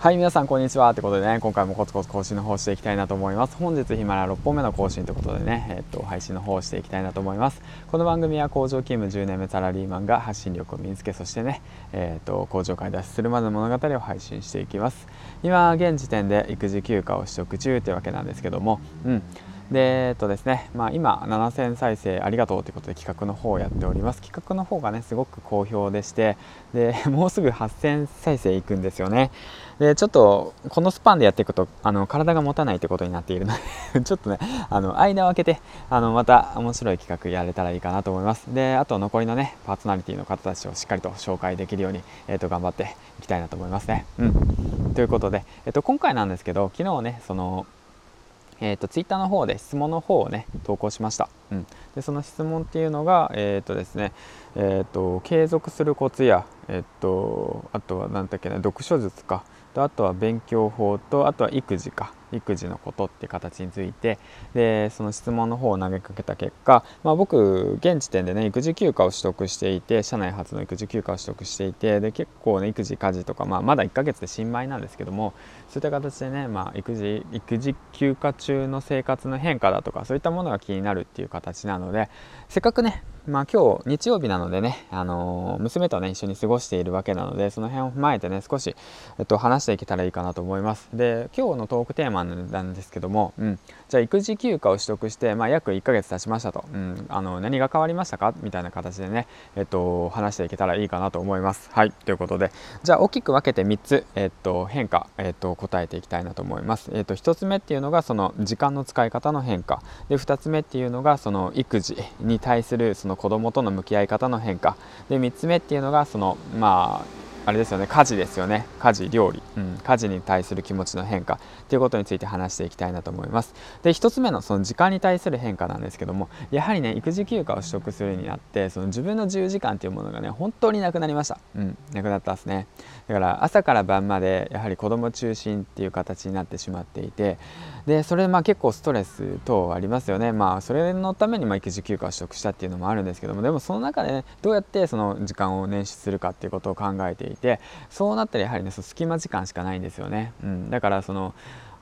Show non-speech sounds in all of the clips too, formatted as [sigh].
はい、皆さんこんにちは。ってことでね、今回もコツコツ更新の方していきたいなと思います。本日ヒマラ6本目の更新ということでね、えっと、配信の方をしていきたいなと思います。この番組は工場勤務10年目サラリーマンが発信力を身につけ、そしてね、えっと、工場から脱出するまでの物語を配信していきます。今、現時点で育児休暇を取得中というわけなんですけども、うん。でえっとですね、まあ、今7000再生ありがとうということで企画の方をやっております。企画の方がねすごく好評でしてで [laughs] もうすぐ8000再生いくんですよね。でちょっとこのスパンでやっていくとあの体が持たないってことになっているので [laughs] ちょっとねあの間を空けてあのまた面白い企画やれたらいいかなと思います。であと残りのねパーソナリティの方たちをしっかりと紹介できるように、えー、と頑張っていきたいなと思いますね。うん。ということで、えっと、今回なんですけど昨日ねそのえーと、ツイッターの方で質問の方をね投稿しました、うん、でその質問っていうのがえっ、ー、とですねえーと、継続するコツや、えーと、とあとは何だっけな読書術か。とあとは勉強法とあとは育児か。育児のことって形について。でその質問の方を投げかけた結果、まあ、僕現時点でね育児休暇を取得していて社内初の育児休暇を取得していてで結構ね育児家事とか、まあ、まだ1ヶ月で新米なんですけどもそういった形でね、まあ、育児育児休暇中の生活の変化だとかそういったものが気になるっていう形なのでせっかくねまあ今日日曜日なのでね、あのー、娘とね一緒に過ごしているわけなのでその辺を踏まえてね少し、えっと、話していけたらいいかなと思います。で今日のトークテーマなんですけども、うん、じゃあ育児休暇を取得して、まあ、約1ヶ月経ちましたと、うん、あの何が変わりましたか？みたいな形でね、えっと、話していけたらいいかなと思います。はい。ということでじゃあ大きく分けて3つ、えっと、変化、えっと、答えていきたいなと思います、えっと、1つ目っていうのがその時間の使い方の変化。で2つ目っていうのがその育児に対するその子供との向き合い方の変化。で3つ目っていうのがそのまああれですよね。家事ですよね。家事料理、うん、家事に対する気持ちの変化。ということについて話していきたいなと思います。で1つ目のその時間に対する変化なんですけどもやはりね育児休暇を取得するにあってその自分の自由時間というものがね本当になくなりました。うん。なくなったんですね。だから朝から晩までやはり子供中心っていう形になってしまっていてでそれまあ結構ストレス等ありますよね。まあそれのためにま育児休暇を取得したっていうのもあるんですけどもでもその中で、ね、どうやってその時間を捻出するかっていうことを考えていてそうなったらやはりねその隙間時間しかないんですよね、うん、だからその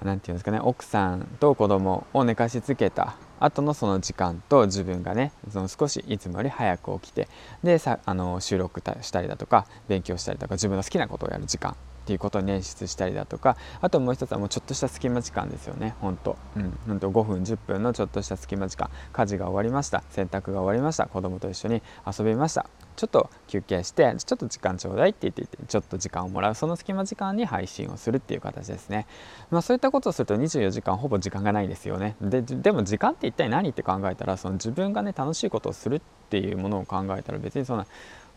何て言うんですかね奥さんと子供を寝かしつけた後のその時間と自分がねその少しいつもより早く起きてでさあの収録したりだとか勉強したりとか自分の好きなことをやる時間。っていうことを捻出したりだとかあともう一つはもうちょっとした隙間時間ですよね。ほんと、うん、ほんと5分10分のちょっとした隙間時間。家事が終わりました。洗濯が終わりました。子供と一緒に遊びました。ちょっと休憩してちょっと時間ちょうだいって言ってちょっと時間をもらう。その隙間時間に配信をするっていう形ですね、まあ、そういったことをすると24時間ほぼ時間がないですよね。ででも時間って一体何って考えたらその自分がね楽しいことをするっていうものを考えたら別にそんな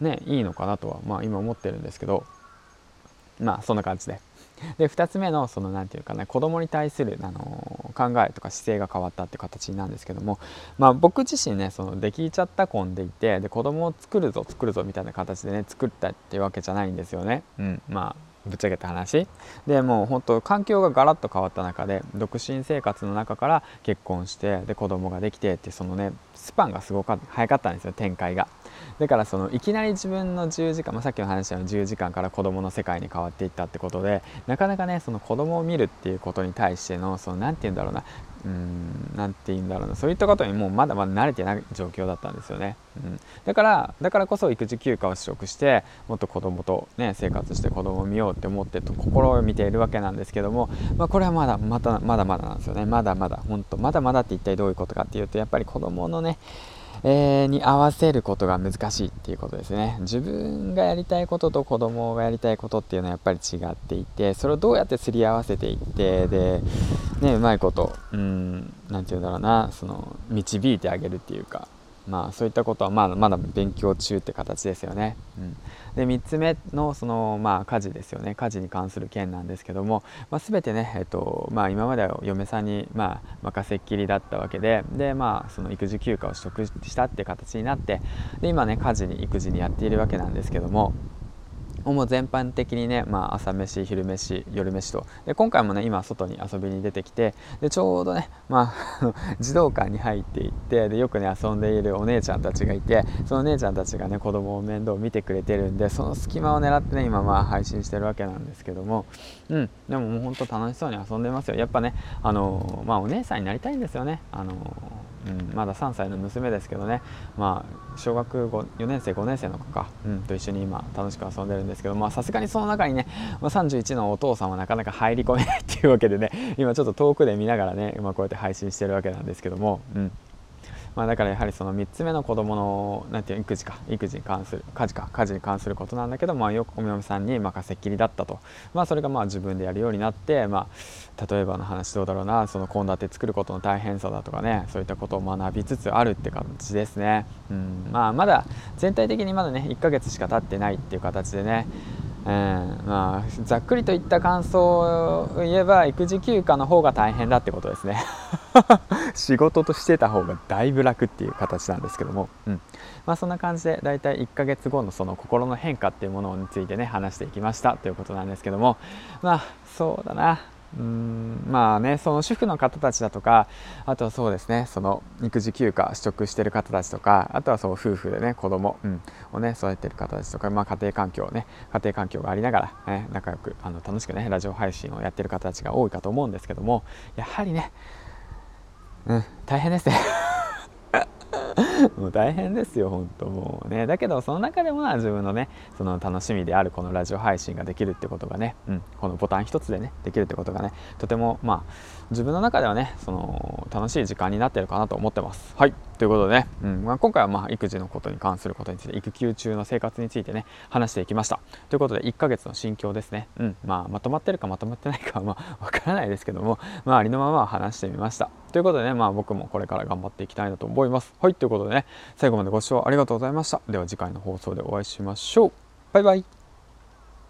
ねいいのかなとはまあ今思ってるんですけど。まあそんな感じで。で2つ目のその何て言うかな子供に対する、あの考えとか姿勢が変わったって形なんですけども、まあ、僕自身ねそのできちゃった婚でいてで子供を作るぞ作るぞみたいな形でね作ったっていうわけじゃないんですよね。うん、まあぶっちゃけた話。でもう本当環境がガラッと変わった中で独身生活の中から結婚してで子供ができてってそのねスパンがすごく早かったんですよ展開が。だからそのいきなり自分の10時間、まあ、さっきの話の10時間から子供の世界に変わっていったってことでなかなかねその子供を見るっていうことに対してのその何て言うんだろうなうん何て言うんだろうな。そういったことにもうまだまだ慣れてない状況だったんですよね、うん、だからだからこそ育児休暇を取得してもっと子供とね生活して子供を見ようって思ってと心を見ているわけなんですけども、まあ、これはまだまだまだまだなんですよね。まだまだ本当まだまだって一体どういうことかっていうとやっぱり子供のねえー、に合わせることが難しいっていうことですね。自分がやりたいことと子供がやりたいことっていうのはやっぱり違っていてそれをどうやってすり合わせていってで、ね、うまいこと何て言うんだろうなその導いてあげるっていうかまあそういったことはまだまだ勉強中って形ですよね。うん、で3つ目のそのまあ家事ですよね。家事に関する件なんですけども、まあ、全てね、えっとまあ、今までは嫁さんにまあ任せっきりだったわけででまあその育児休暇を取得したって形になってで今ね家事に育児にやっているわけなんですけどももう全般的にね、まあ、朝飯昼飯夜飯と。で今回もね今外に遊びに出てきてでちょうどね、まあ、児童館に入っていってでよくね遊んでいるお姉ちゃんたちがいてその姉ちゃんたちがね子供を面倒を見てくれてるんでその隙間を狙ってね今まあ配信してるわけなんですけども。うんでももうほんと楽しそうに遊んでますよ。やっぱねあのまあお姉さんになりたいんですよね。あのうん、まだ3歳の娘ですけどね、まあ、小学4年生5年生の子か、うん、と一緒に今楽しく遊んでるんですけどさすがにその中にね、まあ、31のお父さんはなかなか入り込めないっていうわけでね今ちょっと遠くで見ながらね、まあ、こうやって配信してるわけなんですけども、うん、まあ、だからやはりその3つ目の子供のなんていう育児か育児に関する家事か家事に関することなんだけど、まあ、よくお嫁さんに任せっきりだったと、まあ、それがまあ自分でやるようになって、まあ、例えばの話どうだろうなその献立作ることの大変さだとかねそういったことを学びつつあるって感じですね、うんまあ、まだ全体的にまだね1ヶ月しか経ってないっていう形でねえーまあ、ざっくりといった感想を言えば育児休暇の方が大変だってことですね。[laughs] 仕事としてた方がだいぶ楽っていう形なんですけども、うん。まあ、そんな感じでだいたい1ヶ月後のその心の変化っていうものについてね話していきましたということなんですけども。まあそうだな。うんまあねその主婦の方たちだとかあとはそうですねその育児休暇取得してる方たちとかあとはそう夫婦でね子供、うん、をね育ててる方たちとか、まあ、家庭環境ね家庭環境がありながら、ね、仲良くあの楽しくねラジオ配信をやってる方たちが多いかと思うんですけどもやはりね、うん、大変ですね。[laughs] もう大変ですよ本当もうね。だけどその中でも自分のねその楽しみであるこのラジオ配信ができるってことがね、うん、このボタン一つでねできるってことがねとてもまあ自分の中ではねその楽しい時間になってるかなと思ってます。はい。ということでね、うんまあ、今回はまあ育児のことに関することについて育休中の生活についてね話していきました。ということで1ヶ月の心境ですね、うんまあ、まとまってるかまとまってないかはまあ分からないですけども、まあ、ありのまま話してみました。ということでね、まあ、僕もこれから頑張っていきたいなと思います。はい。ということでね最後までご視聴ありがとうございました。では次回の放送でお会いしましょう。バイバイ。